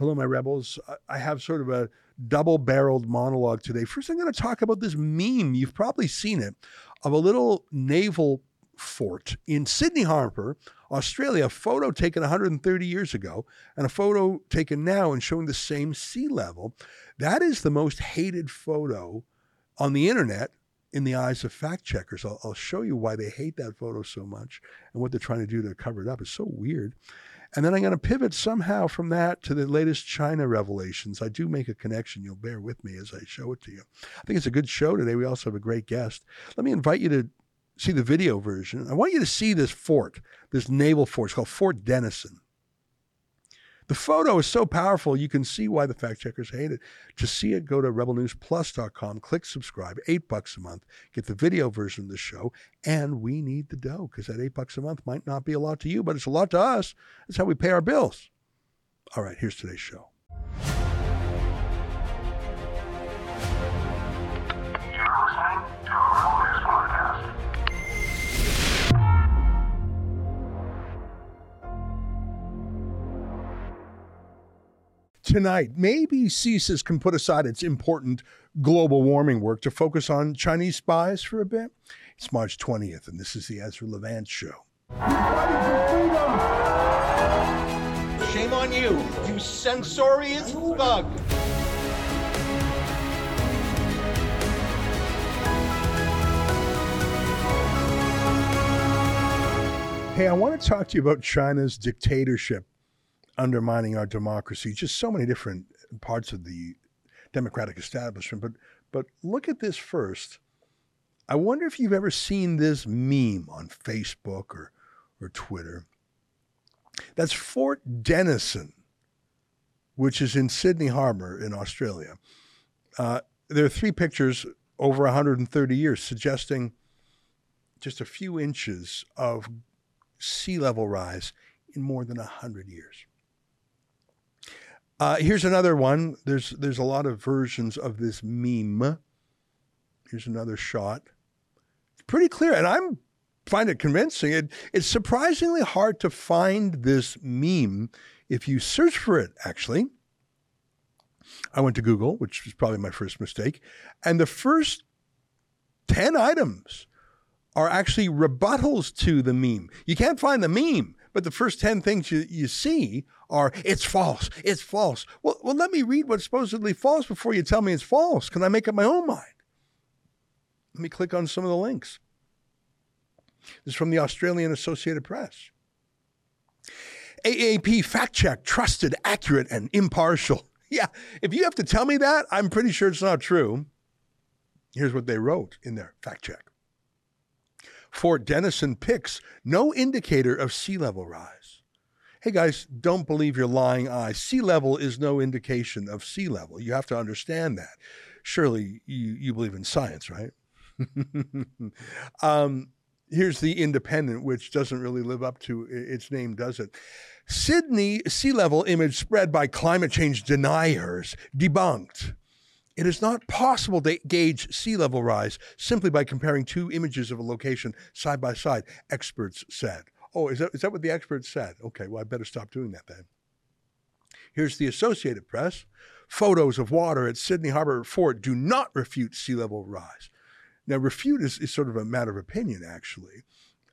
Hello, my rebels. I have sort of a double barreled monologue today. First, I'm going to talk about this meme. You've probably seen it of a little naval fort in Sydney Harbour, Australia, a photo taken 130 years ago and a photo taken now and showing the same sea level. That is the most hated photo on the internet in the eyes of fact checkers. I'll, I'll, show you why they hate that photo so much and what they're trying to do to cover it up. It's so weird. And then I'm going to pivot somehow from that to the latest China revelations. I do make a connection. You'll bear with me as I show it to you. I think it's a good show today. We also have a great guest. Let me invite you to see the video version. I want you to see this fort, this naval fort. It's called Fort Denison. The photo is so powerful, you can see why the fact checkers hate it. To see it, go to rebelnewsplus.com, click subscribe, eight bucks a month, get the video version of the show, and we need the dough because that eight bucks a month might not be a lot to you, but it's a lot to us. That's how we pay our bills. All right, here's today's show. Tonight, maybe CSIS can put aside its important global warming work to focus on Chinese spies for a bit. It's March 20th, and this is the Ezra Levant Show. Shame on you, you censorious bug. Hey, I want to talk to you about China's dictatorship undermining our democracy, just so many different parts of the democratic establishment. But but look at this first. I wonder if you've ever seen this meme on Facebook or or Twitter. That's Fort Denison, which is in Sydney Harbour in Australia. Uh, there are three pictures over 130 years suggesting just a few inches of sea level rise in more than 100 years. Uh, here's another one. There's there's a lot of versions of this meme. Here's another shot. It's pretty clear, and I'm find it convincing. It it's surprisingly hard to find this meme if you search for it. Actually, I went to Google, which was probably my first mistake, and the first ten items are actually rebuttals to the meme. You can't find the meme, but the first 10 things you, you see are, it's false, it's false. Well, well, let me read what's supposedly false before you tell me it's false. Can I make up my own mind? Let me click on some of the links. This is from the Australian Associated Press. AAP fact check, trusted, accurate, and impartial. Yeah, if you have to tell me that, I'm pretty sure it's not true. Here's what they wrote in their fact check. Fort Denison picks no indicator of sea level rise. Hey guys, don't believe your lying eyes. Sea level is no indication of sea level. You have to understand that. Surely you, you believe in science, right? um, here's the Independent, which doesn't really live up to its name, does it? Sydney sea level image spread by climate change deniers debunked. It is not possible to gauge sea level rise simply by comparing two images of a location side by side, experts said. Oh, is that, is that what the experts said? Okay, well, I better stop doing that then. Here's the Associated Press. Photos of water at Sydney Harbour Fort do not refute sea level rise. Now, refute is, is sort of a matter of opinion, actually.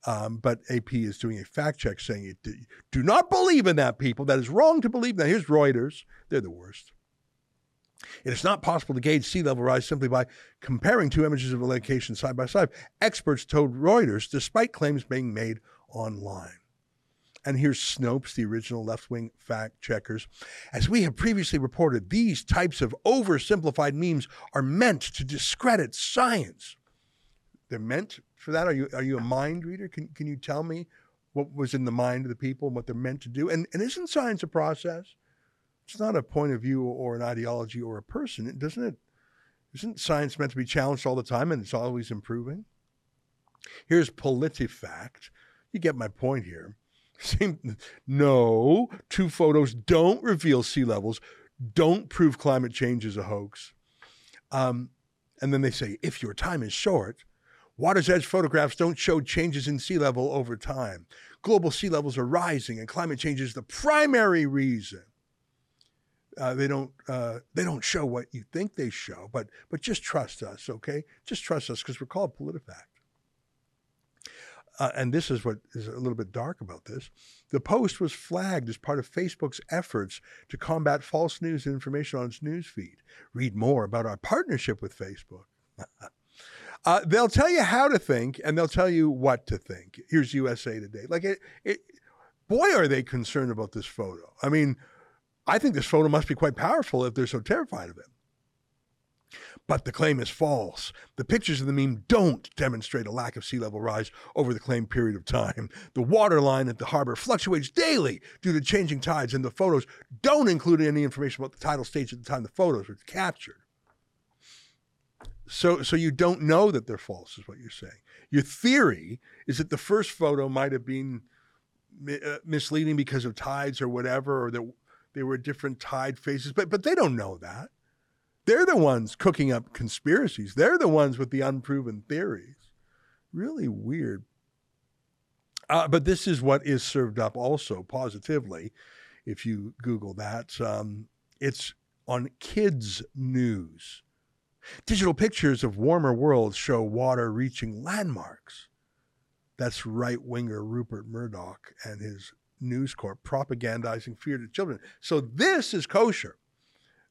Um, but AP is doing a fact check saying, it, do not believe in that, people. That is wrong to believe. that. here's Reuters. They're the worst. It is not possible to gauge sea level rise simply by comparing two images of a location side by side. Experts told Reuters, despite claims being made online. And here's Snopes, the original left wing fact checkers. As we have previously reported, these types of oversimplified memes are meant to discredit science. They're meant for that. Are you, are you a mind reader? Can, can you tell me what was in the mind of the people and what they're meant to do? And, and isn't science a process? It's not a point of view or an ideology or a person, doesn't it? Isn't science meant to be challenged all the time and it's always improving? Here's PolitiFact. You get my point here. no, two photos don't reveal sea levels, don't prove climate change is a hoax. Um, and then they say, if your time is short, Water's Edge photographs don't show changes in sea level over time. Global sea levels are rising, and climate change is the primary reason. Uh, they don't uh, they don't show what you think they show, but but just trust us, okay? Just trust us because we're called PolitiFact. Uh, and this is what is a little bit dark about this. The post was flagged as part of Facebook's efforts to combat false news and information on its newsfeed. Read more about our partnership with Facebook. uh, they'll tell you how to think and they'll tell you what to think. Here's USA Today. Like it, it boy, are they concerned about this photo. I mean, I think this photo must be quite powerful if they're so terrified of it. But the claim is false. The pictures of the meme don't demonstrate a lack of sea level rise over the claimed period of time. The water line at the harbor fluctuates daily due to changing tides, and the photos don't include any information about the tidal stage at the time the photos were captured. So, so you don't know that they're false, is what you're saying. Your theory is that the first photo might have been uh, misleading because of tides or whatever, or that they were different tide faces, but but they don't know that. They're the ones cooking up conspiracies. They're the ones with the unproven theories. Really weird. Uh, but this is what is served up also positively. If you Google that, um, it's on Kids News. Digital pictures of warmer worlds show water reaching landmarks. That's right winger Rupert Murdoch and his News Corp propagandizing fear to children. So this is kosher.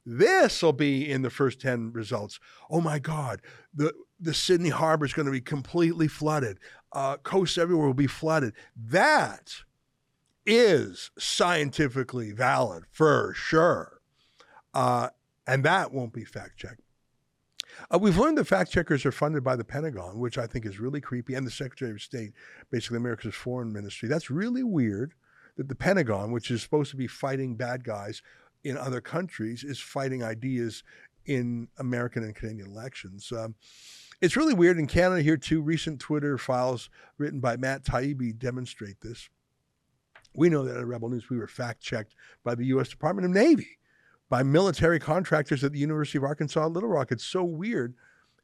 This will be in the first 10 results. Oh my God, the, the Sydney Harbor is going to be completely flooded. Uh, coasts everywhere will be flooded. That is scientifically valid for sure. Uh, and that won't be fact checked. Uh, we've learned that fact checkers are funded by the Pentagon, which I think is really creepy, and the Secretary of State, basically America's foreign ministry. That's really weird that the Pentagon, which is supposed to be fighting bad guys, in other countries is fighting ideas in American and Canadian elections. Um, it's really weird in Canada here too. Recent Twitter files written by Matt Taibbi demonstrate this. We know that at Rebel News we were fact checked by the U.S. Department of Navy, by military contractors at the University of Arkansas Little Rock. It's so weird.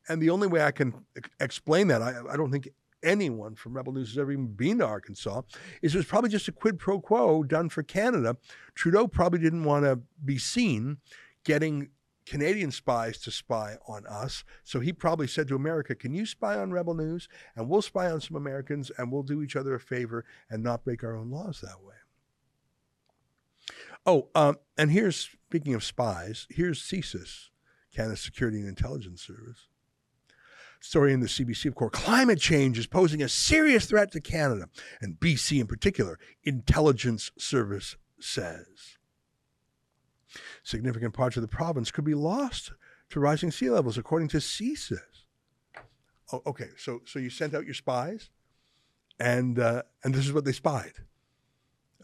And the only way I can explain that, I, I don't think anyone from Rebel News has ever even been to Arkansas, is it was probably just a quid pro quo done for Canada. Trudeau probably didn't want to be seen getting Canadian spies to spy on us. So he probably said to America, Can you spy on Rebel News? And we'll spy on some Americans and we'll do each other a favor and not break our own laws that way. Oh, um, and here's speaking of spies, here's CSIS, Canada's Security and Intelligence Service story in the CBC, of course, climate change is posing a serious threat to Canada and BC in particular, intelligence service says. Significant parts of the province could be lost to rising sea levels, according to CSIS. Oh, okay, so so you sent out your spies, and uh, and this is what they spied.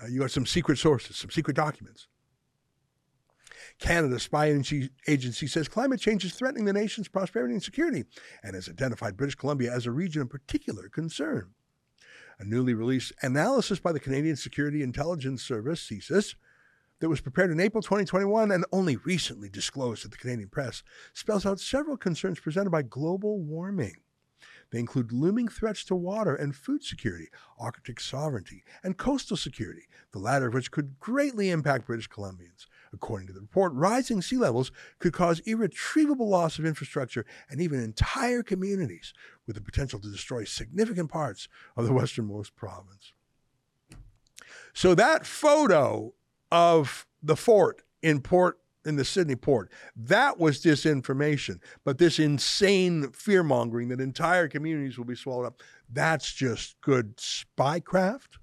Uh, you got some secret sources, some secret documents. Canada's spy agency says climate change is threatening the nation's prosperity and security and has identified British Columbia as a region of particular concern. A newly released analysis by the Canadian Security Intelligence Service, CSIS, that was prepared in April 2021 and only recently disclosed to the Canadian press, spells out several concerns presented by global warming. They include looming threats to water and food security, Arctic sovereignty, and coastal security, the latter of which could greatly impact British Columbians. According to the report, rising sea levels could cause irretrievable loss of infrastructure and even entire communities, with the potential to destroy significant parts of the westernmost province. So that photo of the fort in Port in the Sydney port. That was disinformation. But this insane fear mongering that entire communities will be swallowed up, that's just good spycraft.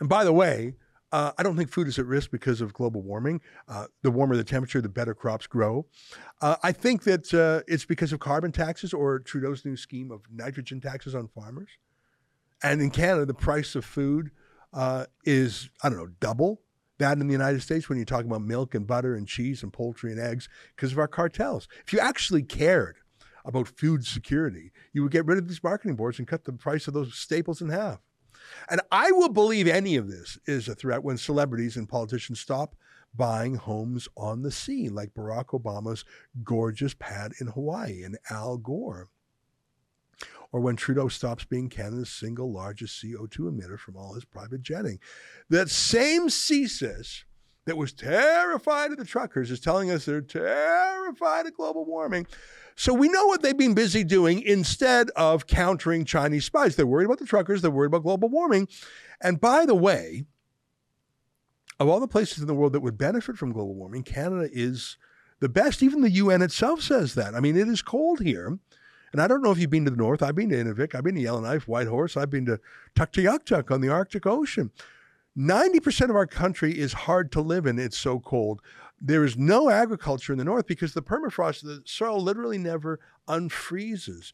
And by the way, uh, I don't think food is at risk because of global warming. Uh, the warmer the temperature, the better crops grow. Uh, I think that uh, it's because of carbon taxes or Trudeau's new scheme of nitrogen taxes on farmers. And in Canada, the price of food uh, is, I don't know, double that in the United States when you're talking about milk and butter and cheese and poultry and eggs because of our cartels. If you actually cared about food security, you would get rid of these marketing boards and cut the price of those staples in half. And I will believe any of this is a threat when celebrities and politicians stop buying homes on the sea, like Barack Obama's gorgeous pad in Hawaii and Al Gore. Or when Trudeau stops being Canada's single largest CO2 emitter from all his private jetting. That same CSIS that was terrified of the truckers is telling us they're terrified of global warming. So we know what they've been busy doing instead of countering Chinese spies. They're worried about the truckers, they're worried about global warming. And by the way, of all the places in the world that would benefit from global warming, Canada is the best. Even the UN itself says that. I mean, it is cold here. And I don't know if you've been to the north. I've been to Inuvik. I've been to Yellowknife, Whitehorse. I've been to Tuktoyaktuk on the Arctic Ocean. 90% of our country is hard to live in. It's so cold. There is no agriculture in the north because the permafrost, the soil literally never unfreezes.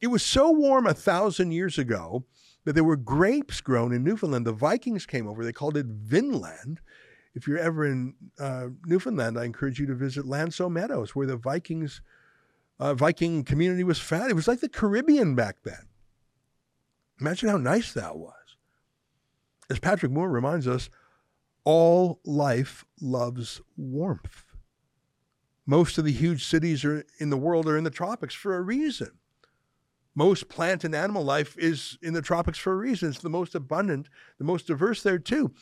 It was so warm a thousand years ago that there were grapes grown in Newfoundland. The Vikings came over. They called it Vinland. If you're ever in uh, Newfoundland, I encourage you to visit L'Anse aux Meadows, where the Vikings uh, Viking community was founded. It was like the Caribbean back then. Imagine how nice that was. As Patrick Moore reminds us, all life loves warmth. Most of the huge cities are in the world are in the tropics for a reason. Most plant and animal life is in the tropics for a reason. It's the most abundant, the most diverse there too.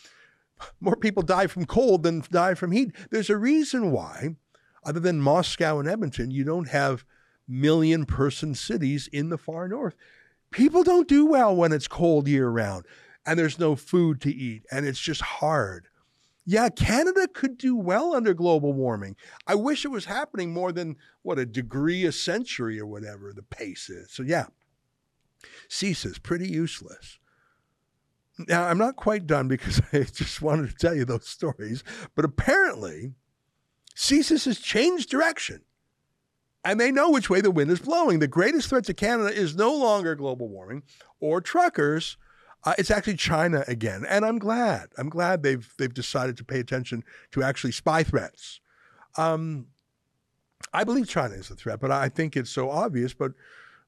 More people die from cold than die from heat. There's a reason why, other than Moscow and Edmonton, you don't have million person cities in the far north. People don't do well when it's cold year round and there's no food to eat and it's just hard. Yeah, Canada could do well under global warming. I wish it was happening more than what a degree a century or whatever the pace is. So yeah, CSIS pretty useless. Now I'm not quite done because I just wanted to tell you those stories, but apparently CSIS has changed direction. And they know which way the wind is blowing. The greatest threat to Canada is no longer global warming or truckers, uh, it's actually China again, and I'm glad. I'm glad they've they've decided to pay attention to actually spy threats. Um, I believe China is a threat, but I think it's so obvious. But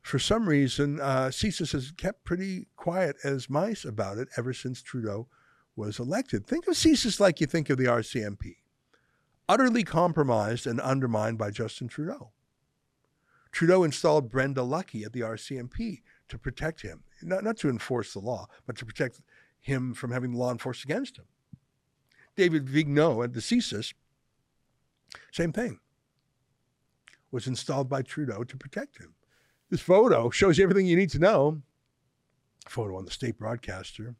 for some reason, uh, CSIS has kept pretty quiet as mice about it ever since Trudeau was elected. Think of CSIS like you think of the RCMP, utterly compromised and undermined by Justin Trudeau. Trudeau installed Brenda Lucki at the RCMP to protect him, not, not to enforce the law, but to protect him from having the law enforced against him. David Vigneault at the CSIS, same thing, was installed by Trudeau to protect him. This photo shows you everything you need to know. Photo on the state broadcaster.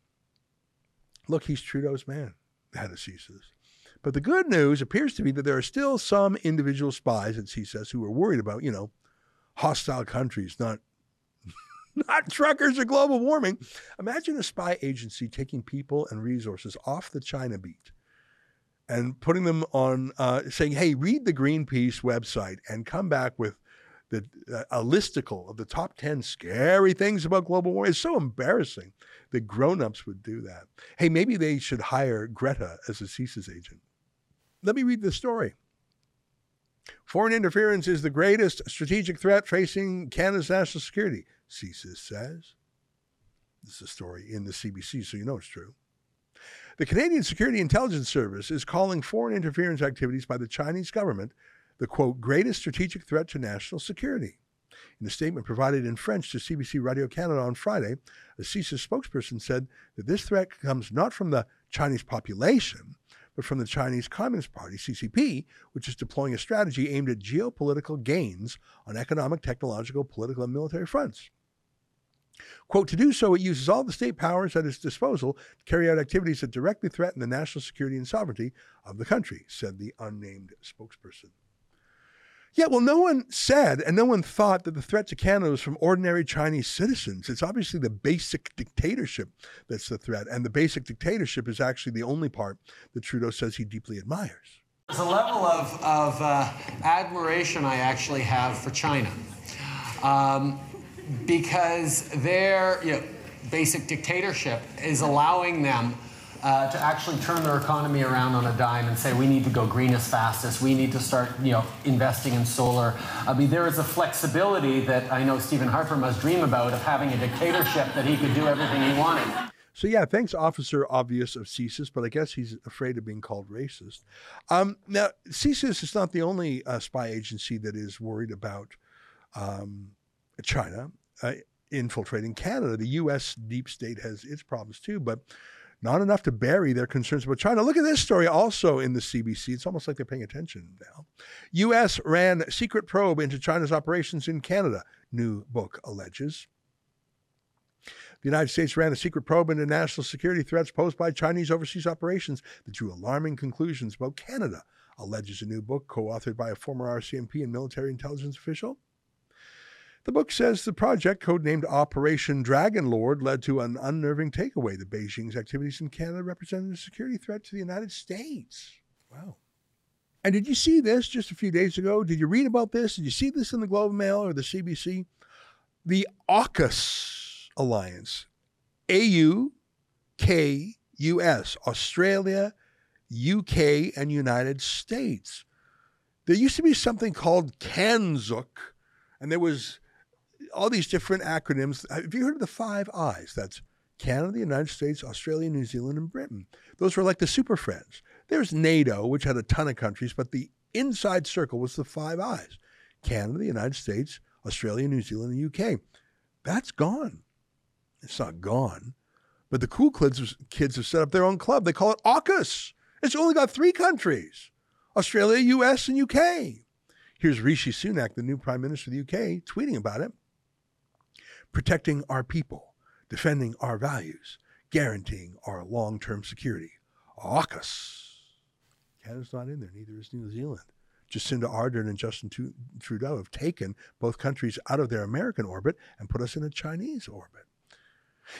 Look, he's Trudeau's man, the head CSIS. But the good news appears to be that there are still some individual spies at CSIS who are worried about, you know, hostile countries, not not truckers or global warming. Imagine a spy agency taking people and resources off the China beat and putting them on, uh, saying, hey, read the Greenpeace website and come back with the, uh, a listicle of the top 10 scary things about global warming. It's so embarrassing that grown-ups would do that. Hey, maybe they should hire Greta as a CSIS agent. Let me read the story. Foreign interference is the greatest strategic threat facing Canada's national security. CSIS says. This is a story in the CBC, so you know it's true. The Canadian Security Intelligence Service is calling foreign interference activities by the Chinese government the quote, greatest strategic threat to national security. In a statement provided in French to CBC Radio Canada on Friday, a CSIS spokesperson said that this threat comes not from the Chinese population, but from the Chinese Communist Party, CCP, which is deploying a strategy aimed at geopolitical gains on economic, technological, political, and military fronts. Quote, to do so, it uses all the state powers at its disposal to carry out activities that directly threaten the national security and sovereignty of the country, said the unnamed spokesperson. Yeah, well, no one said and no one thought that the threat to Canada was from ordinary Chinese citizens. It's obviously the basic dictatorship that's the threat. And the basic dictatorship is actually the only part that Trudeau says he deeply admires. There's a level of, of uh, admiration I actually have for China. Um, because their you know, basic dictatorship is allowing them uh, to actually turn their economy around on a dime and say we need to go green as fast as we need to start you know investing in solar i mean there is a flexibility that i know stephen harper must dream about of having a dictatorship that he could do everything he wanted so yeah, thanks, Officer Obvious of CSIS, but I guess he's afraid of being called racist. Um, now, CSIS is not the only uh, spy agency that is worried about um, China uh, infiltrating Canada. The U.S. deep state has its problems too, but Not enough to bury their concerns about China. Look at this story also in the CBC. It's almost like they're paying attention now. U.S. ran secret probe into China's operations in Canada, new book alleges. The United States ran a secret probe into national security threats posed by Chinese overseas operations that drew alarming conclusions about Canada, alleges a new book co authored by a former RCMP and military intelligence official. The book says the project, codenamed Operation Dragon Lord, led to an unnerving takeaway that Beijing's activities in Canada represented a security threat to the United States. Wow. And did you see this just a few days ago? Did you read about this? Did you see this in the Globe and Mail or the CBC? The AUKUS Alliance, A U K U S, Australia, UK, and United States. There used to be something called CANZUK, and there was all these different acronyms. Have you heard of the Five Eyes? That's Canada, the United States, Australia, New Zealand, and Britain. Those were like the super friends. There's NATO, which had a ton of countries, but the inside circle was the Five Eyes Canada, the United States, Australia, New Zealand, and the UK. That's gone. It's not gone. But the cool kids, kids have set up their own club. They call it AUKUS. It's only got three countries Australia, US, and UK. Here's Rishi Sunak, the new Prime Minister of the UK, tweeting about it protecting our people, defending our values, guaranteeing our long term security. AUKUS. Canada's not in there, neither is New Zealand. Jacinda Ardern and Justin Trudeau have taken both countries out of their American orbit and put us in a Chinese orbit.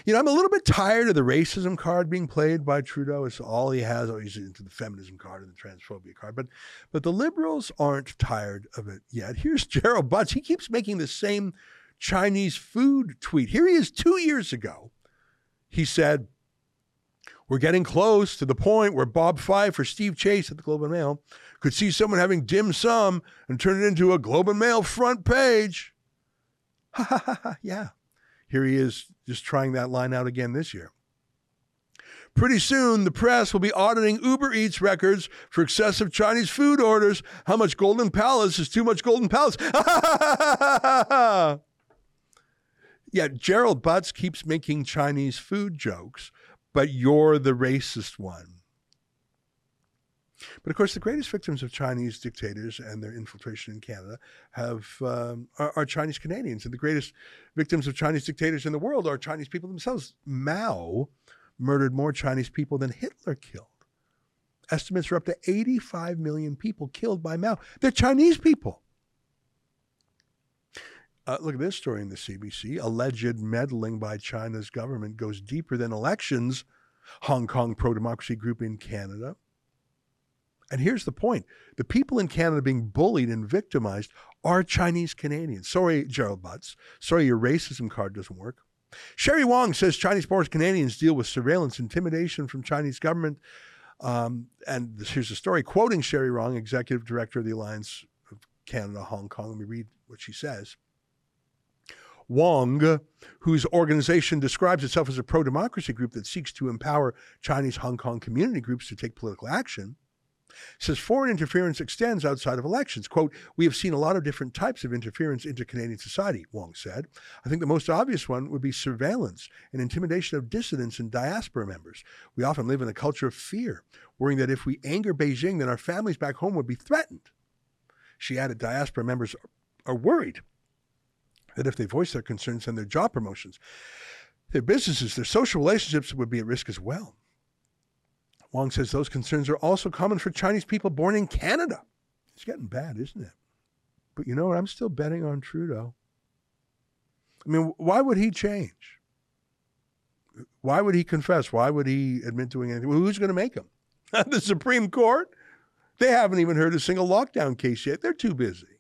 You know, I'm a little bit tired of the racism card being played by Trudeau. It's all he has. Oh, he's into the feminism card and the transphobia card. But, but the liberals aren't tired of it yet. Here's Gerald Butts. He keeps making the same Chinese food tweet. Here he is two years ago. He said, We're getting close to the point where Bob Fife or Steve Chase at the Globe and Mail could see someone having dim sum and turn it into a Globe and Mail front page. Ha ha ha ha. Yeah. Here he is just trying that line out again this year. Pretty soon, the press will be auditing Uber Eats records for excessive Chinese food orders. How much Golden Palace is too much Golden Palace? Yeah, Gerald Butts keeps making Chinese food jokes, but you're the racist one. But of course, the greatest victims of Chinese dictators and their infiltration in Canada have um, are, are, Chinese Canadians, and the greatest victims of Chinese dictators in the world are Chinese people themselves. Mao murdered more Chinese people than Hitler killed. Estimates are up to 85 million people killed by Mao. They're Chinese people. Uh, look at this story in the CBC. Alleged meddling by China's government goes deeper than elections. Hong Kong pro democracy group in Canada. And here's the point the people in Canada being bullied and victimized are Chinese Canadians. Sorry, Gerald Butts. Sorry, your racism card doesn't work. Sherry Wong says Chinese born Canadians deal with surveillance, intimidation from Chinese government. Um, and this, here's the story. Quoting Sherry Wong, executive director of the Alliance of Canada, Hong Kong. Let me read what she says. Wong, whose organization describes itself as a pro democracy group that seeks to empower Chinese Hong Kong community groups to take political action, says foreign interference extends outside of elections. Quote, we have seen a lot of different types of interference into Canadian society, Wong said. I think the most obvious one would be surveillance and intimidation of dissidents and diaspora members. We often live in a culture of fear, worrying that if we anger Beijing, then our families back home would be threatened. She added diaspora members are worried that if they voice their concerns and their job promotions, their businesses, their social relationships would be at risk as well. Wong says those concerns are also common for Chinese people born in Canada. It's getting bad, isn't it? But you know what? I'm still betting on Trudeau. I mean, why would he change? Why would he confess? Why would he admit doing anything? Well, who's going to make him? the Supreme Court? They haven't even heard a single lockdown case yet. They're too busy.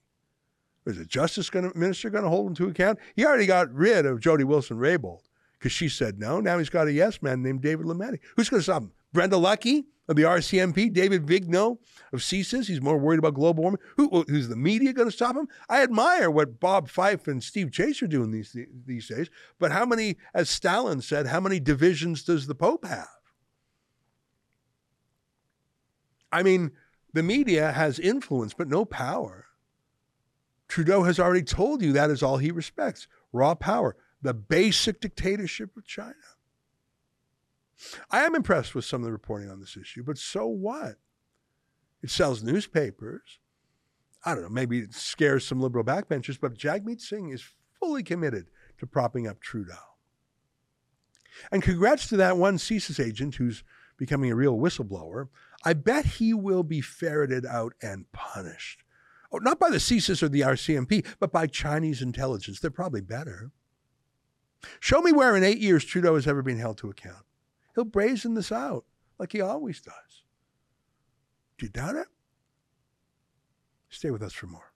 Is the Justice gonna, Minister going to hold him to account? He already got rid of Jody Wilson-Raybould because she said no. Now he's got a yes man named David Lametti. Who's going to stop him? Brenda Lucki of the RCMP, David Vigneault of CSIS. He's more worried about global warming. Who, who's the media going to stop him? I admire what Bob Fife and Steve Chase are doing these these days. But how many, as Stalin said, how many divisions does the Pope have? I mean, the media has influence, but no power. Trudeau has already told you that is all he respects raw power, the basic dictatorship of China. I am impressed with some of the reporting on this issue, but so what? It sells newspapers. I don't know, maybe it scares some liberal backbenchers, but Jagmeet Singh is fully committed to propping up Trudeau. And congrats to that one CSIS agent who's becoming a real whistleblower. I bet he will be ferreted out and punished. Oh, not by the CSIS or the RCMP, but by Chinese intelligence. They're probably better. Show me where in eight years Trudeau has ever been held to account. He'll brazen this out like he always does. Do you doubt it? Stay with us for more.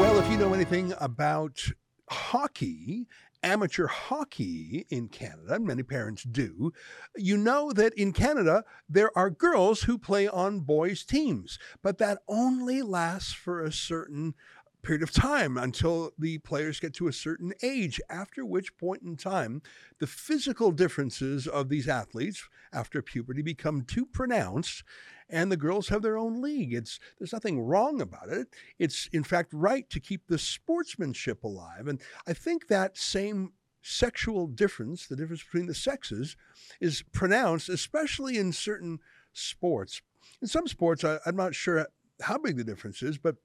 Well, if you know anything about hockey, amateur hockey in Canada, many parents do, you know that in Canada there are girls who play on boys' teams, but that only lasts for a certain period of time until the players get to a certain age, after which point in time, the physical differences of these athletes after puberty become too pronounced and the girls have their own league. It's there's nothing wrong about it. It's in fact right to keep the sportsmanship alive. And I think that same sexual difference, the difference between the sexes, is pronounced, especially in certain sports. In some sports, I, I'm not sure how big the difference is, but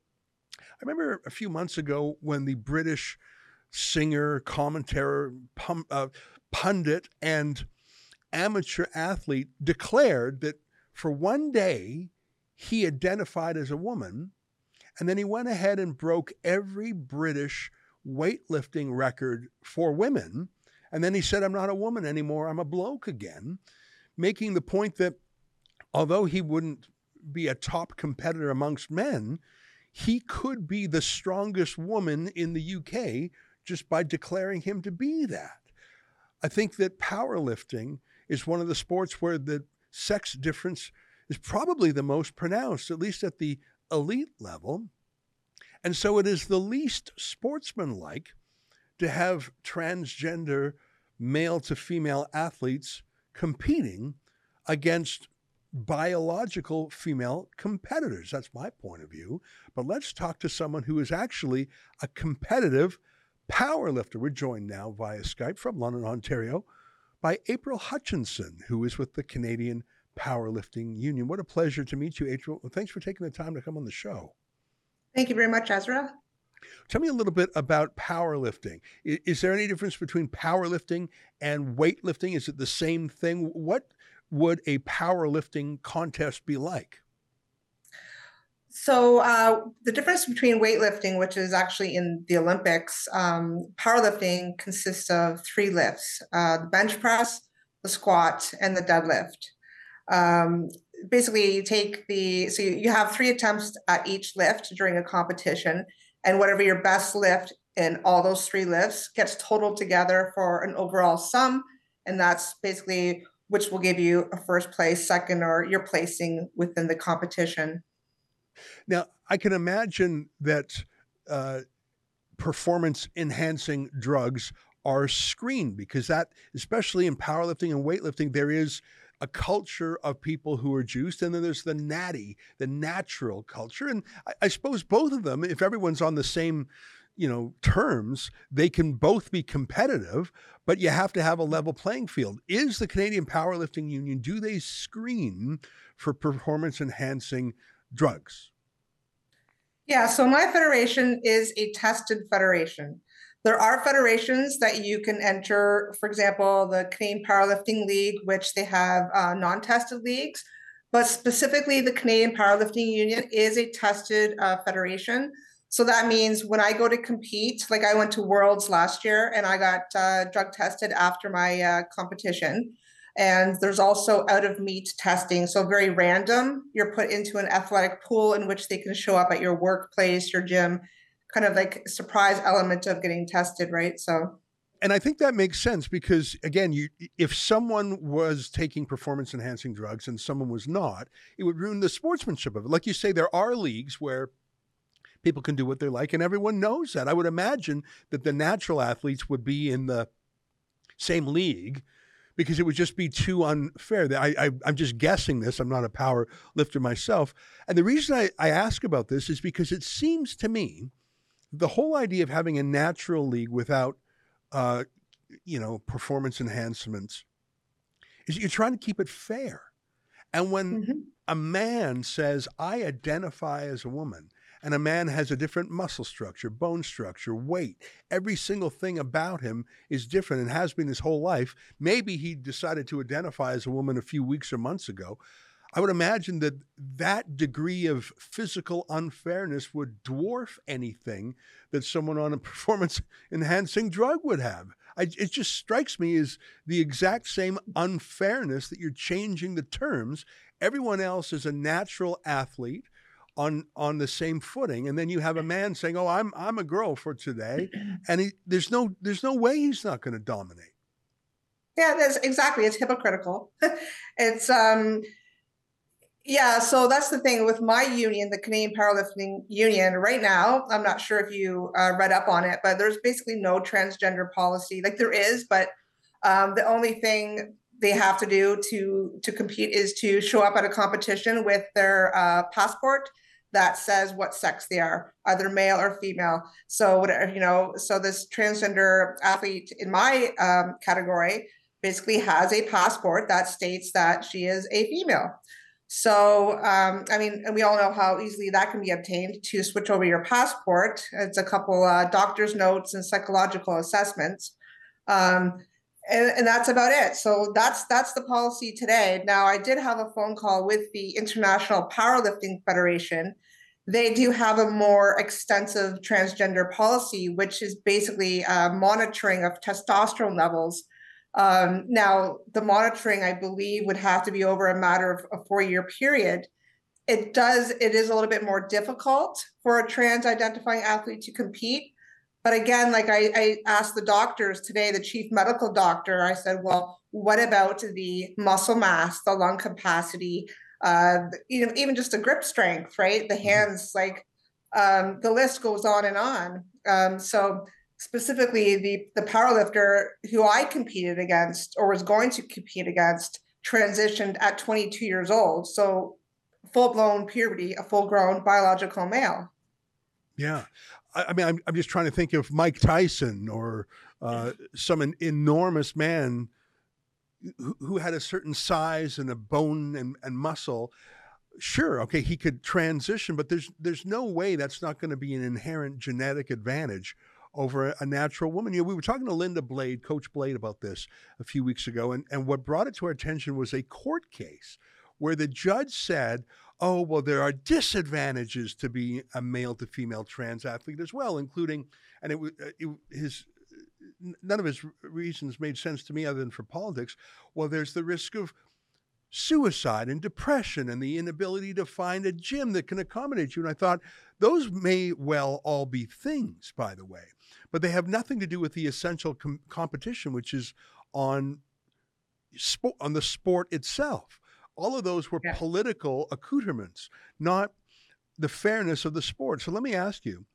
I remember a few months ago when the British singer, commentator, pum, uh, pundit, and amateur athlete declared that for one day he identified as a woman, and then he went ahead and broke every British weightlifting record for women. And then he said, I'm not a woman anymore, I'm a bloke again, making the point that although he wouldn't be a top competitor amongst men, he could be the strongest woman in the UK just by declaring him to be that. I think that powerlifting is one of the sports where the sex difference is probably the most pronounced, at least at the elite level. And so it is the least sportsmanlike to have transgender male to female athletes competing against biological female competitors. That's my point of view. But let's talk to someone who is actually a competitive power lifter. We're joined now via Skype from London, Ontario, by April Hutchinson, who is with the Canadian Powerlifting Union. What a pleasure to meet you, April. Thanks for taking the time to come on the show. Thank you very much, Ezra. Tell me a little bit about powerlifting. Is, is there any difference between powerlifting and weightlifting? Is it the same thing? What would a powerlifting contest be like? So uh, the difference between weightlifting, which is actually in the Olympics, um, powerlifting consists of three lifts: uh, the bench press, the squat, and the deadlift. Um, basically, you take the so you have three attempts at each lift during a competition, and whatever your best lift in all those three lifts gets totaled together for an overall sum, and that's basically which will give you a first place, second, or your placing within the competition. Now, I can imagine that uh, performance enhancing drugs are screened because that, especially in powerlifting and weightlifting, there is a culture of people who are juiced, and then there's the natty, the natural culture. And I, I suppose both of them, if everyone's on the same you know terms they can both be competitive but you have to have a level playing field. Is the canadian powerlifting union do they screen for performance enhancing drugs? Yeah so my federation is a tested federation. There are federations that you can enter for example the canadian powerlifting league which they have uh, non-tested leagues but specifically the canadian powerlifting union is a tested uh, federation so that means when I go to compete, like I went to Worlds last year and I got uh, drug tested after my uh, competition. And there's also out of meet testing. So, very random. You're put into an athletic pool in which they can show up at your workplace, your gym, kind of like surprise element of getting tested, right? So, and I think that makes sense because again, you if someone was taking performance enhancing drugs and someone was not, it would ruin the sportsmanship of it. Like you say, there are leagues where people can do what they like, and everyone knows that. I would imagine that the natural athletes would be in the same league because it would just be too unfair. I, I, I'm just guessing this. I'm not a power lifter myself. And the reason I, I ask about this is because it seems to me the whole idea of having a natural league without, uh, you know, performance enhancements is you're trying to keep it fair. And when mm-hmm. a man says, I identify as a woman, and a man has a different muscle structure, bone structure, weight. Every single thing about him is different and has been his whole life. Maybe he decided to identify as a woman a few weeks or months ago. I would imagine that that degree of physical unfairness would dwarf anything that someone on a performance enhancing drug would have. I, it just strikes me as the exact same unfairness that you're changing the terms. Everyone else is a natural athlete on on the same footing and then you have a man saying oh i'm i'm a girl for today and he, there's no there's no way he's not going to dominate. Yeah that's exactly it's hypocritical. It's um yeah so that's the thing with my union the canadian powerlifting union right now i'm not sure if you uh, read up on it but there's basically no transgender policy like there is but um, the only thing they have to do to to compete is to show up at a competition with their uh, passport that says what sex they are, either male or female. So whatever, you know, so this transgender athlete in my um, category basically has a passport that states that she is a female. So, um, I mean, and we all know how easily that can be obtained to switch over your passport. It's a couple uh, doctor's notes and psychological assessments. Um, and, and, that's about it. So that's that's the policy today. Now, I did have a phone call with the International Powerlifting Federation, they do have a more extensive transgender policy, which is basically uh, monitoring of testosterone levels. Um, now, the monitoring, I believe, would have to be over a matter of a four-year period. It does. It is a little bit more difficult for a trans-identifying athlete to compete. But again, like I, I asked the doctors today, the chief medical doctor, I said, well, what about the muscle mass, the lung capacity, uh, you know, even just a grip strength, right? The mm-hmm. hands, like um, the list goes on and on. Um, so specifically, the the powerlifter who I competed against or was going to compete against transitioned at 22 years old. So full blown puberty, a full grown biological male. Yeah. I, I mean, I'm, I'm just trying to think of Mike Tyson or uh, some an enormous man who, had a certain size and a bone and, and muscle, sure, okay, he could transition, but there's there's no way that's not going to be an inherent genetic advantage over a, natural woman. You know, we were talking to Linda Blade, Coach Blade, about this a few weeks ago, and, and what brought it to our attention was a court case where the judge said, oh, well, there are disadvantages to be a male to female trans athlete as well, including, and it was uh, his none of his reasons made sense to me other than for politics. Well, there's the risk of suicide and depression and the inability to find a gym that can accommodate you. And I thought those may well all be things, by the way, but they have nothing to do with the essential com- competition, which is on sport on the sport itself. All of those were yeah. political accoutrements, not the fairness of the sport. So let me ask you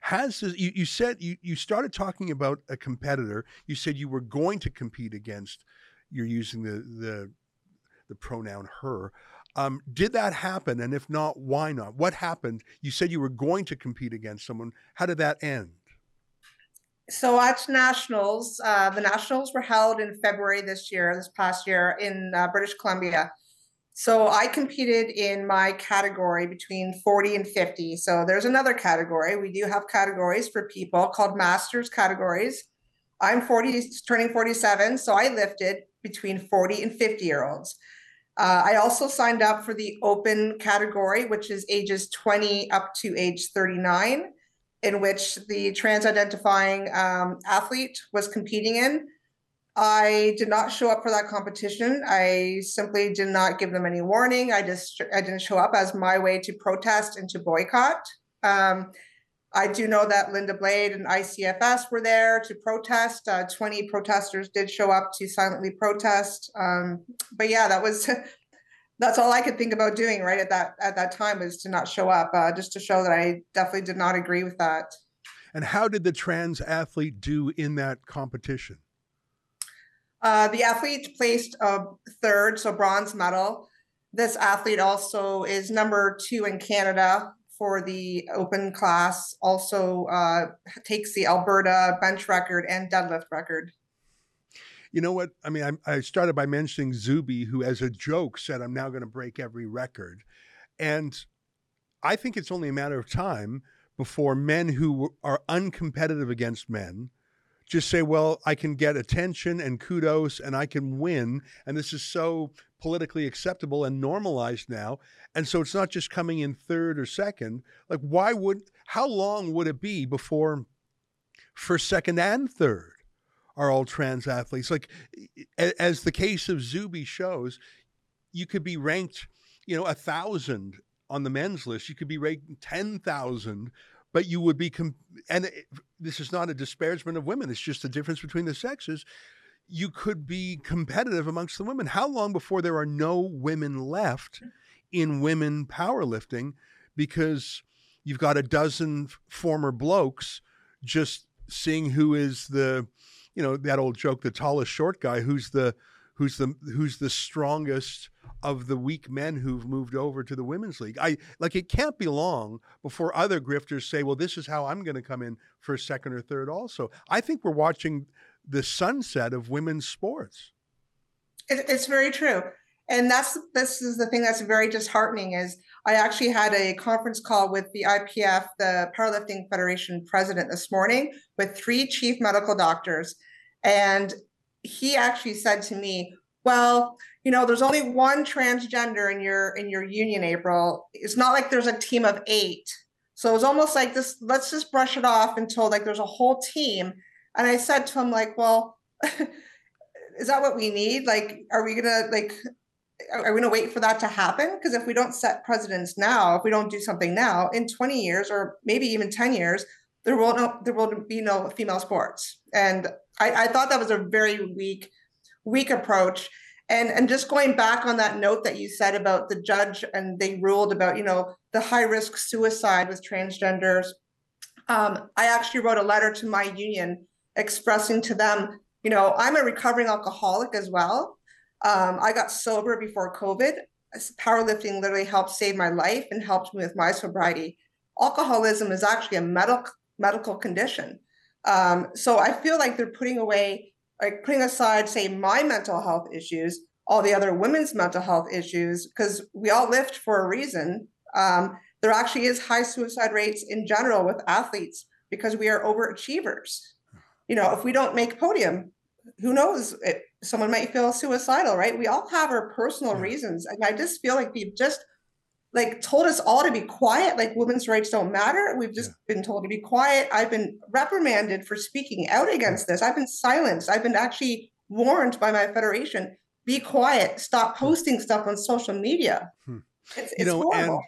has this, you, you said you, you started talking about a competitor. You said you were going to compete against. You're using the the the pronoun her. Um, did that happen? And if not, why not? What happened? You said you were going to compete against someone. How did that end? So at nationals, uh, the nationals were held in February this year, this past year in uh, British Columbia. So I competed in my category between 40 and 50. So there's another category. We do have categories for people called masters categories. I'm 40, turning 47, so I lifted between 40 and 50 year olds. Uh, I also signed up for the open category, which is ages 20 up to age 39, in which the trans identifying um, athlete was competing in. I did not show up for that competition. I simply did not give them any warning. I just I didn't show up as my way to protest and to boycott. Um, I do know that Linda Blade and ICFS were there to protest. Uh, 20 protesters did show up to silently protest. Um, but yeah, that was that's all I could think about doing right at that at that time was to not show up, uh, just to show that I definitely did not agree with that. And how did the trans athlete do in that competition? Uh, the athlete placed a third, so bronze medal. This athlete also is number two in Canada for the open class. Also uh, takes the Alberta bench record and deadlift record. You know what? I mean, I, I started by mentioning Zuby, who, as a joke, said, "I'm now going to break every record," and I think it's only a matter of time before men who are uncompetitive against men just say, well, I can get attention and kudos and I can win. And this is so politically acceptable and normalized now. And so it's not just coming in third or second. Like, why would, how long would it be before first, second, and third are all trans athletes? Like, as the case of Zuby shows, you could be ranked, you know, a thousand on the men's list. You could be ranked 10,000 but you would be, and it, this is not a disparagement of women, it's just a difference between the sexes. You could be competitive amongst the women. How long before there are no women left in women powerlifting because you've got a dozen former blokes just seeing who is the, you know, that old joke, the tallest short guy, who's the, who's the, who's the strongest of the weak men who've moved over to the women's league. I like it can't be long before other grifters say, "Well, this is how I'm going to come in for second or third also." I think we're watching the sunset of women's sports. It, it's very true. And that's this is the thing that's very disheartening is I actually had a conference call with the IPF, the Powerlifting Federation president this morning with three chief medical doctors and he actually said to me, "Well, you know there's only one transgender in your in your union april. It's not like there's a team of eight. So it's almost like this let's just brush it off until like there's a whole team. And i said to him like well is that what we need? Like are we gonna like are we gonna wait for that to happen? Because if we don't set precedents now if we don't do something now in 20 years or maybe even 10 years there will no there will be no female sports. And i, I thought that was a very weak weak approach. And and just going back on that note that you said about the judge and they ruled about you know the high risk suicide with transgenders um, i actually wrote a letter to my union expressing to them you know i'm a recovering alcoholic as well. Um, i got sober before covid. Powerlifting literally helped save my life and helped me with my sobriety. Alcoholism is actually a medical medical condition. Um, so i feel like they're putting away like putting aside, say, my mental health issues, all the other women's mental health issues, because we all lift for a reason. Um, there actually is high suicide rates in general with athletes because we are overachievers. You know, if we don't make podium, who knows? It, someone might feel suicidal, right? We all have our personal reasons. And I just feel like we've just like told us all to be quiet like women's rights don't matter we've just yeah. been told to be quiet i've been reprimanded for speaking out against this i've been silenced i've been actually warned by my federation be quiet stop hmm. posting stuff on social media hmm. it's, you know horrible. and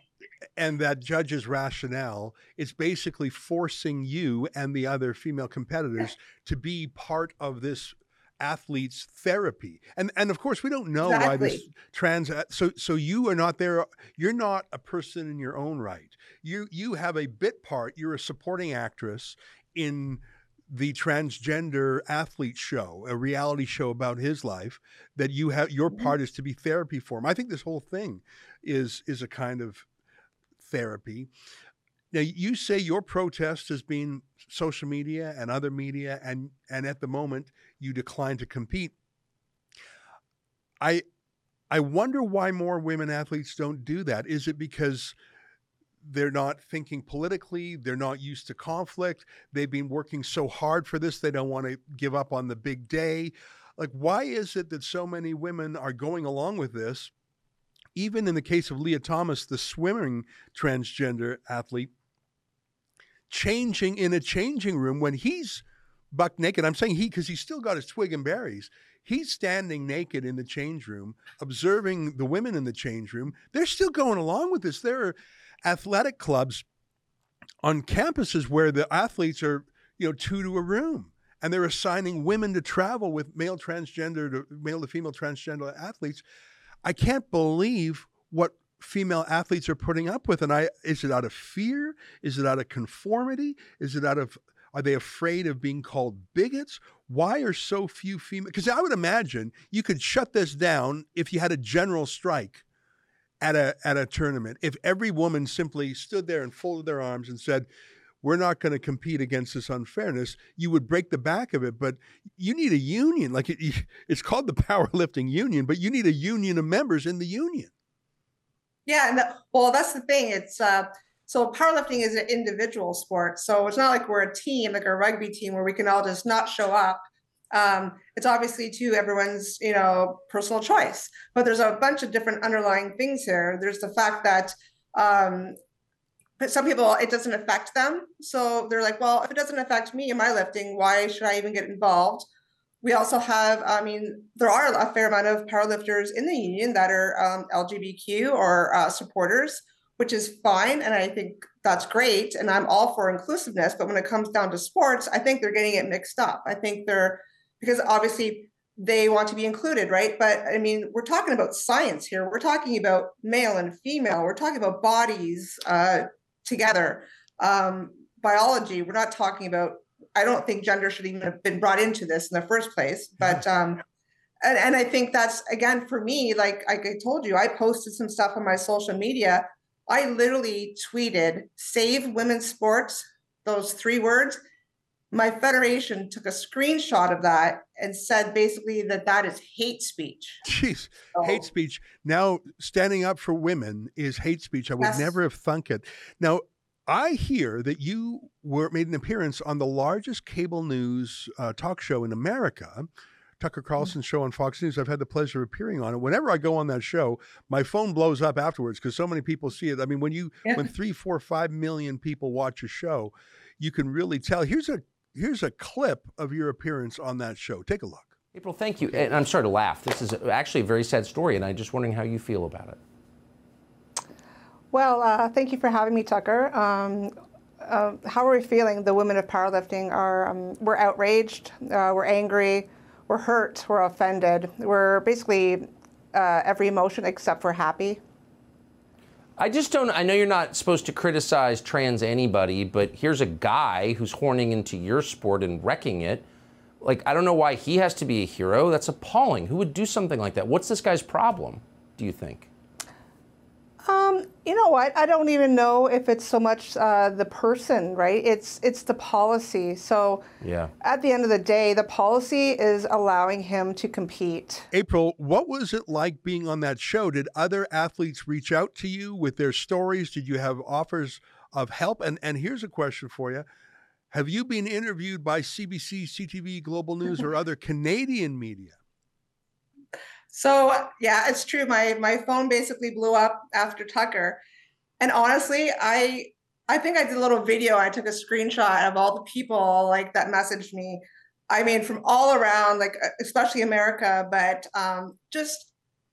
and that judge's rationale is basically forcing you and the other female competitors to be part of this athletes therapy and and of course we don't know exactly. why this trans so so you are not there you're not a person in your own right you you have a bit part you're a supporting actress in the transgender athlete show a reality show about his life that you have your mm-hmm. part is to be therapy for him i think this whole thing is is a kind of therapy now you say your protest has been social media and other media, and and at the moment you decline to compete. I I wonder why more women athletes don't do that. Is it because they're not thinking politically, they're not used to conflict, they've been working so hard for this, they don't want to give up on the big day. Like, why is it that so many women are going along with this? Even in the case of Lia Thomas, the swimming transgender athlete, changing in a changing room when he's buck naked. I'm saying he because he's still got his twig and berries. He's standing naked in the change room, observing the women in the change room. They're still going along with this. There are athletic clubs on campuses where the athletes are, you know, two to a room. And they're assigning women to travel with male transgender to male to female transgender athletes. I can't believe what female athletes are putting up with. And I is it out of fear? Is it out of conformity? Is it out of Are they afraid of being called bigots? Why are so few female? Because I would imagine you could shut this down if you had a general strike at a at a tournament. If every woman simply stood there and folded their arms and said, "We're not going to compete against this unfairness," you would break the back of it. But you need a union. Like it, it's called the powerlifting union, but you need a union of members in the union. Yeah, and the, well, that's the thing. It's uh, so powerlifting is an individual sport, so it's not like we're a team, like a rugby team, where we can all just not show up. Um, it's obviously to everyone's, you know, personal choice. But there's a bunch of different underlying things here. There's the fact that um, but some people it doesn't affect them, so they're like, well, if it doesn't affect me in my lifting, why should I even get involved? We also have, I mean, there are a fair amount of powerlifters in the union that are um, LGBTQ or uh, supporters, which is fine. And I think that's great. And I'm all for inclusiveness. But when it comes down to sports, I think they're getting it mixed up. I think they're, because obviously they want to be included, right? But I mean, we're talking about science here. We're talking about male and female. We're talking about bodies uh, together. Um, biology. We're not talking about I don't think gender should even have been brought into this in the first place. But um, and, and I think that's again for me, like, like I told you, I posted some stuff on my social media. I literally tweeted "Save Women's Sports," those three words. My federation took a screenshot of that and said basically that that is hate speech. Jeez, so, hate speech. Now, standing up for women is hate speech. I would yes. never have thunk it. Now, I hear that you were made an appearance on the largest cable news uh, talk show in America, Tucker mm. Carlson's show on Fox News. I've had the pleasure of appearing on it. Whenever I go on that show, my phone blows up afterwards because so many people see it. I mean, when you yeah. when three, four, five million people watch a show, you can really tell. Here's a here's a clip of your appearance on that show. Take a look. April, thank you. And I'm sorry to laugh. This is actually a very sad story, and I'm just wondering how you feel about it. Well, uh, thank you for having me, Tucker. Um, uh, how are we feeling? The women of powerlifting are um, we're outraged, uh, we're angry, we're hurt, we're offended. We're basically uh, every emotion except for happy. I just don't. I know you're not supposed to criticize trans anybody, but here's a guy who's horning into your sport and wrecking it. Like, I don't know why he has to be a hero. That's appalling. Who would do something like that? What's this guy's problem, do you think? Um, you know what? I don't even know if it's so much uh, the person, right? It's it's the policy. So yeah. At the end of the day, the policy is allowing him to compete. April, what was it like being on that show? Did other athletes reach out to you with their stories? Did you have offers of help? And and here's a question for you. Have you been interviewed by CBC, CTV, Global News, or other Canadian media? So yeah, it's true. My my phone basically blew up after Tucker. And honestly, I I think I did a little video. I took a screenshot of all the people like that messaged me. I mean, from all around, like uh, especially America, but um, just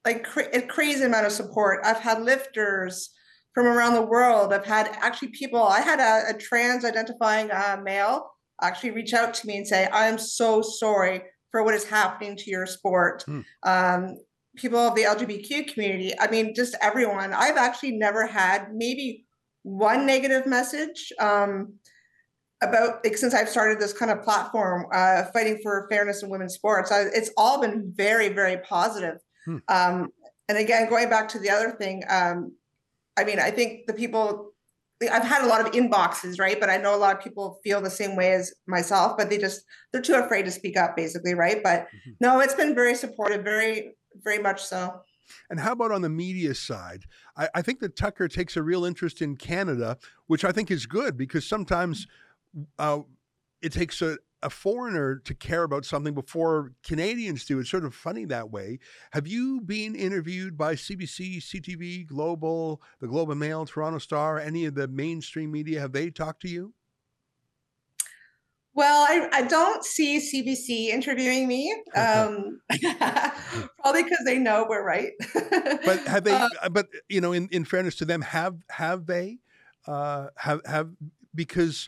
like cra- a crazy amount of support. I've had lifters from around the world. I've had actually people. I had a, a trans identifying uh, male actually reach out to me and say, "I am so sorry for what is happening to your sport. Mm. Um, people of the LGBTQ community, I mean, just everyone. I've actually never had maybe one negative message um, about like since I've started this kind of platform uh, fighting for fairness in women's sports. I, it's all been very, very positive. Hmm. Um, and again, going back to the other thing, um, I mean, I think the people I've had a lot of inboxes, right? But I know a lot of people feel the same way as myself, but they just they're too afraid to speak up, basically, right? But mm-hmm. no, it's been very supportive, very, very much so. And how about on the media side? I, I think that Tucker takes a real interest in Canada, which I think is good because sometimes uh, it takes a, a foreigner to care about something before Canadians do. It's sort of funny that way. Have you been interviewed by CBC, CTV, Global, the Globe and Mail, Toronto Star, any of the mainstream media? Have they talked to you? Well, I, I don't see CBC interviewing me, um, probably because they know we're right. but have they? Uh, uh, but you know, in, in fairness to them, have have they? Uh, have have because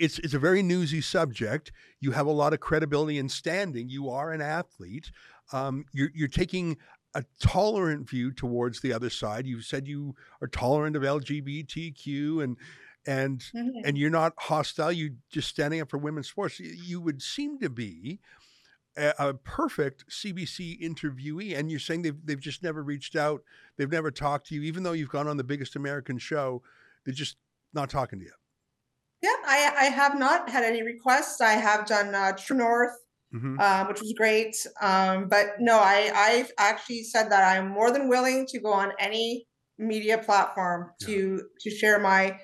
it's it's a very newsy subject. You have a lot of credibility and standing. You are an athlete. Um, you're you're taking a tolerant view towards the other side. You've said you are tolerant of LGBTQ and and Mhm. and you're not hostile. You just standing up for women's sports. You, you would seem to be a, a perfect CBC interviewee, and you're saying they've they've just never reached out. They've never talked to you, even though you've gone on the biggest American show. They're just not talking to you. Yeah, I, I have not had any requests. I have done uh, True North, Mhm. um, which was great. Um, but no, I, I've actually said that I'm more than willing to go on any media platform to to share my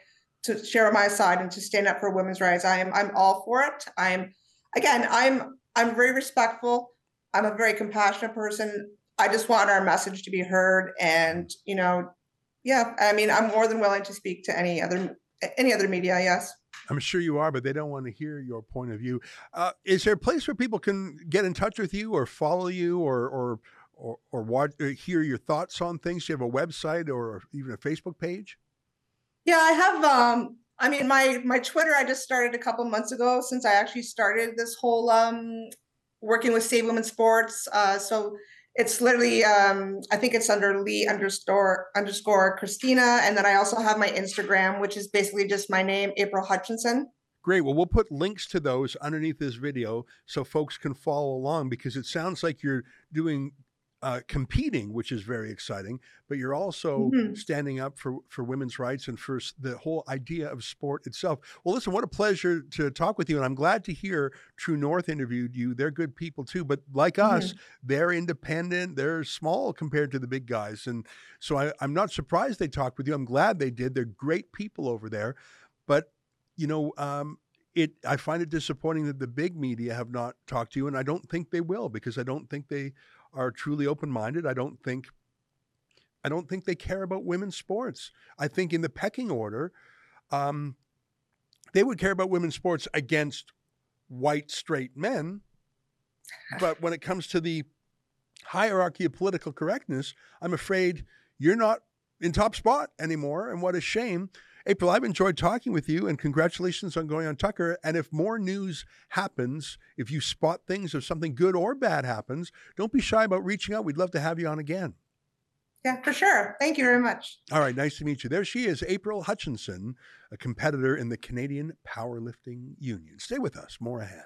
to share my side and to stand up for women's rights. I am I'm all for it. I'm again I'm I'm very respectful. I'm a very compassionate person. I just want our message to be heard, and you know, yeah. I mean, I'm more than willing to speak to any other any other media. Yes. I'm sure you are, but they don't want to hear your point of view. Uh, is there a place where people can get in touch with you, or follow you, or or or, or watch, or hear your thoughts on things? Do you have a website or even a Facebook page? Yeah, I have. Um, I mean, my my Twitter I just started a couple months ago since I actually started this whole um, working with Save Women Sports. Uh, so it's literally um, I think it's under Lee underscore underscore Christina, and then I also have my Instagram, which is basically just my name, April Hutchinson. Great. Well, we'll put links to those underneath this video so folks can follow along because it sounds like you're doing uh, competing, which is very exciting, but you're also Mhm. standing up for, for women's rights and for the whole idea of sport itself. Well, listen, what a pleasure to talk with you. And I'm glad to hear True North interviewed you. They're good people too, but like us, they're independent, they're small compared to the big guys. And so I, I'm not surprised they talked with you. I'm glad they did. They're great people over there. But you know, um, it I find it disappointing that the big media have not talked to you, and I don't think they will because I don't think they are truly open minded. I don't think I don't think they care about women's sports. I think in the pecking order, um, they would care about women's sports against white straight men, but when it comes to the hierarchy of political correctness, I'm afraid you're not in top spot anymore. And what a shame. April, I've enjoyed talking with you and congratulations on going on Tucker. And if more news happens, if you spot things, if something good or bad happens, don't be shy about reaching out. We'd love to have you on again. Yeah, for sure. Thank you very much. All right, nice to meet you. There she is, April Hutchinson, a competitor in the Canadian Powerlifting Union. Stay with us, more ahead.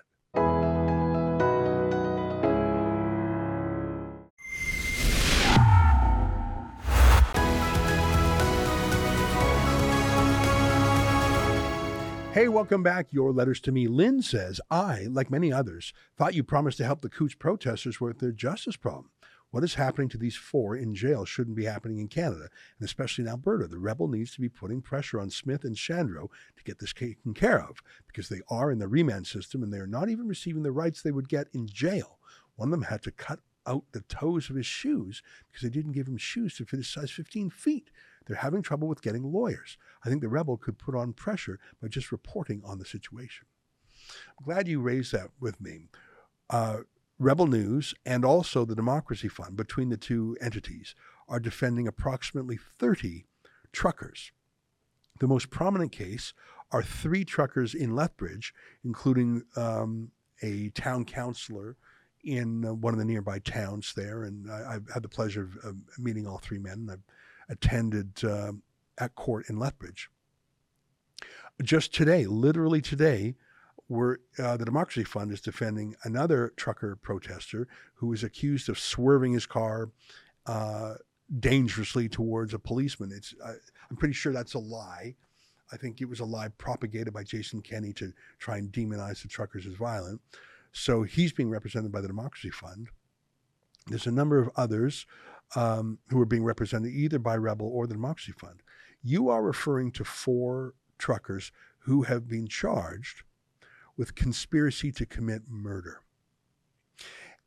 Hey, welcome back. Your letters to me. Lynn says, I, like many others, thought you promised to help the Coutts protesters with their justice problem. What is happening to these four in jail shouldn't be happening in Canada, and especially in Alberta. The rebel needs to be putting pressure on Smith and Shandro to get this taken care of because they are in the remand system and they are not even receiving the rights they would get in jail. One of them had to cut out the toes of his shoes because they didn't give him shoes to fit his size 15 feet. They're having trouble with getting lawyers. I think the rebel could put on pressure by just reporting on the situation. I'm glad you raised that with me. Uh, Rebel News and also the Democracy Fund, between the two entities, are defending approximately 30 truckers. The most prominent case are three truckers in Lethbridge, including um, a town councillor in uh, one of the nearby towns there. And I, I've had the pleasure of, of meeting all three men. I've attended uh, at court in Lethbridge. Just today, literally today, we're, uh, the Democracy Fund is defending another trucker protester who was accused of swerving his car uh, dangerously towards a policeman. It's, I, I'm pretty sure that's a lie. I think it was a lie propagated by Jason Kenney to try and demonize the truckers as violent. So he's being represented by the Democracy Fund. There's a number of others um, who are being represented either by Rebel or the Democracy Fund. You are referring to four truckers who have been charged with conspiracy to commit murder.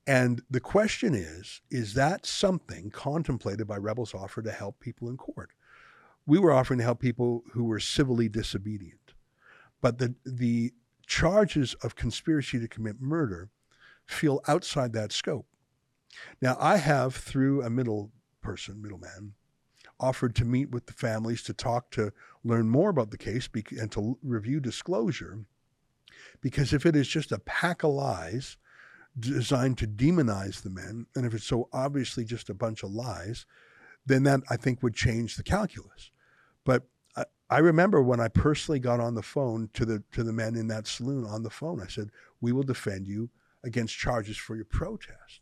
And the question is is that something contemplated by Rebel's offer to help people in court? We were offering to help people who were civilly disobedient. But the, the charges of conspiracy to commit murder feel outside that scope. Now, I have, through a middle person, middleman, offered to meet with the families to talk to learn more about the case and to review disclosure. Because if it is just a pack of lies designed to demonize the men, and if it's so obviously just a bunch of lies, then that I think would change the calculus. But I, I remember when I personally got on the phone to the to the men in that saloon on the phone. I said, "We will defend you against charges for your protest,"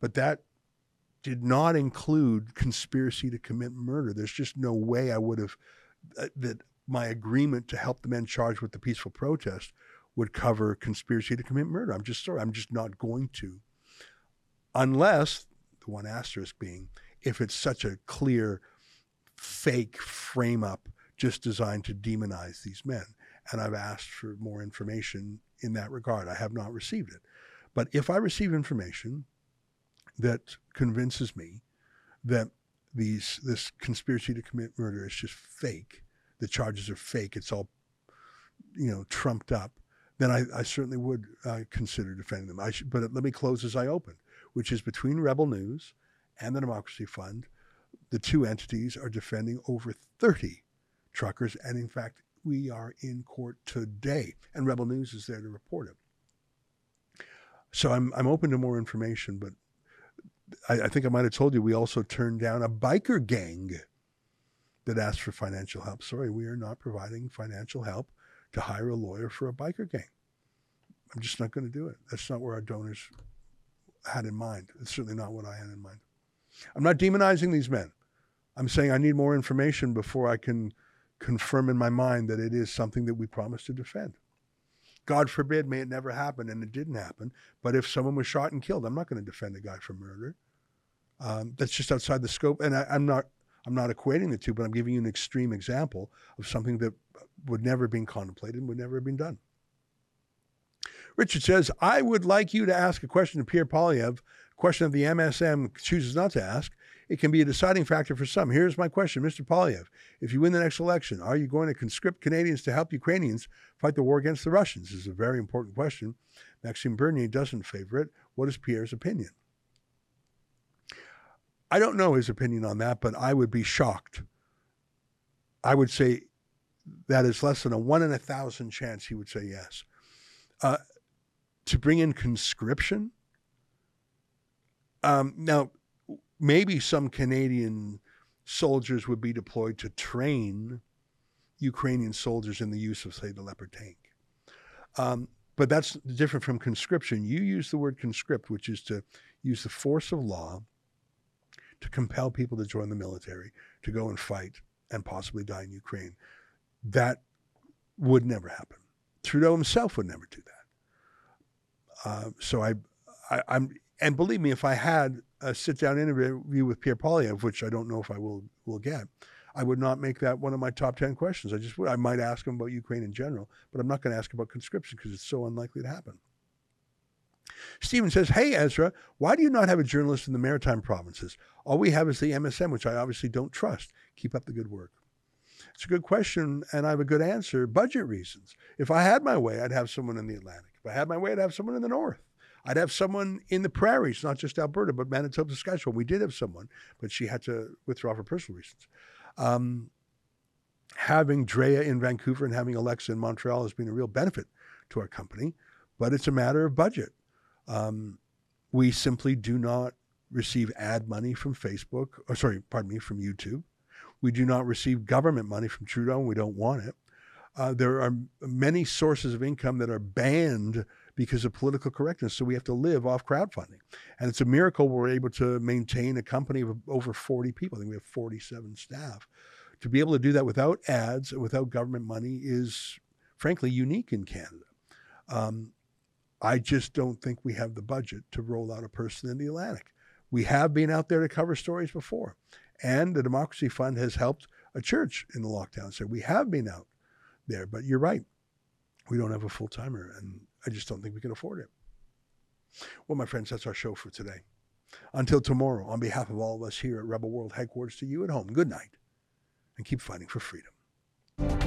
but that did not include conspiracy to commit murder. There's just no way I would have uh, that my agreement to help the men charged with the peaceful protest would cover conspiracy to commit murder. I'm just sorry, I'm just not going to, unless the one asterisk being if it's such a clear fake frame up just designed to demonize these men. And I've asked for more information in that regard. I have not received it. But if I receive information that convinces me that these this conspiracy to commit murder is just fake, the charges are fake, it's all you know trumped up, then I, I certainly would uh, consider defending them. I should, but let me close as I opened, which is between Rebel News and the Democracy Fund. The two entities are defending over 30 truckers. And in fact, we are in court today, and Rebel News is there to report it. So I'm, I'm open to more information, but I, I think I might have told you we also turned down a biker gang that asked for financial help. Sorry, we are not providing financial help to hire a lawyer for a biker gang. I'm just not going to do it. That's not where our donors had in mind. It's certainly not what I had in mind. I'm not demonizing these men. I'm saying I need more information before I can confirm in my mind that it is something that we promised to defend. God forbid, may it never happen, and it didn't happen. But if someone was shot and killed, I'm not going to defend a guy for murder. Um, that's just outside the scope, and I, I'm not. I'm not equating the two, but I'm giving you an extreme example of something that would never have been contemplated and would never have been done. Richard says, I would like you to ask a question to Pierre Poilievre, question that the MSM chooses not to ask. It can be a deciding factor for some. Here's my question, Mr. Poilievre. If you win the next election, are you going to conscript Canadians to help Ukrainians fight the war against the Russians? This is a very important question. Maxime Bernier doesn't favor it. What is Pierre's opinion? I don't know his opinion on that, but I would be shocked. I would say that is less than a one in a thousand chance he would say yes. Uh, to bring in conscription? Um, now, maybe some Canadian soldiers would be deployed to train Ukrainian soldiers in the use of, say, the Leopard tank. Um, but that's different from conscription. You use the word conscript, which is to use the force of law to compel people to join the military, to go and fight and possibly die in Ukraine. That would never happen. Trudeau himself would never do that. Uh, so I, I, I'm, and believe me, if I had a sit-down interview with Pierre Poilievre, which I don't know if I will will get, I would not make that one of my top ten questions. I just would. I might ask him about Ukraine in general, but I'm not going to ask about conscription because it's so unlikely to happen. Stephen says, Hey, Ezra, why do you not have a journalist in the maritime provinces? All we have is the MSM, which I obviously don't trust. Keep up the good work. It's a good question, and I have a good answer. Budget reasons. If I had my way, I'd have someone in the Atlantic. If I had my way, I'd have someone in the North. I'd have someone in the prairies, not just Alberta, but Manitoba, Saskatchewan. We did have someone, but she had to withdraw for personal reasons. Um, having Drea in Vancouver and having Alexa in Montreal has been a real benefit to our company, but it's a matter of budget. Um, we simply do not receive ad money from Facebook, or sorry, pardon me, from YouTube. We do not receive government money from Trudeau, and we don't want it. Uh, there are many sources of income that are banned because of political correctness. So we have to live off crowdfunding. And it's a miracle we're able to maintain a company of over 40 people. I think we have 47 staff. To be able to do that without ads and without government money is, frankly, unique in Canada. Um, I just don't think we have the budget to roll out a person in the Atlantic. We have been out there to cover stories before. And the Democracy Fund has helped a church in the lockdown. So we have been out there. But you're right. We don't have a full timer. And I just don't think we can afford it. Well, my friends, that's our show for today. Until tomorrow, on behalf of all of us here at Rebel World Headquarters, to you at home, good night and keep fighting for freedom.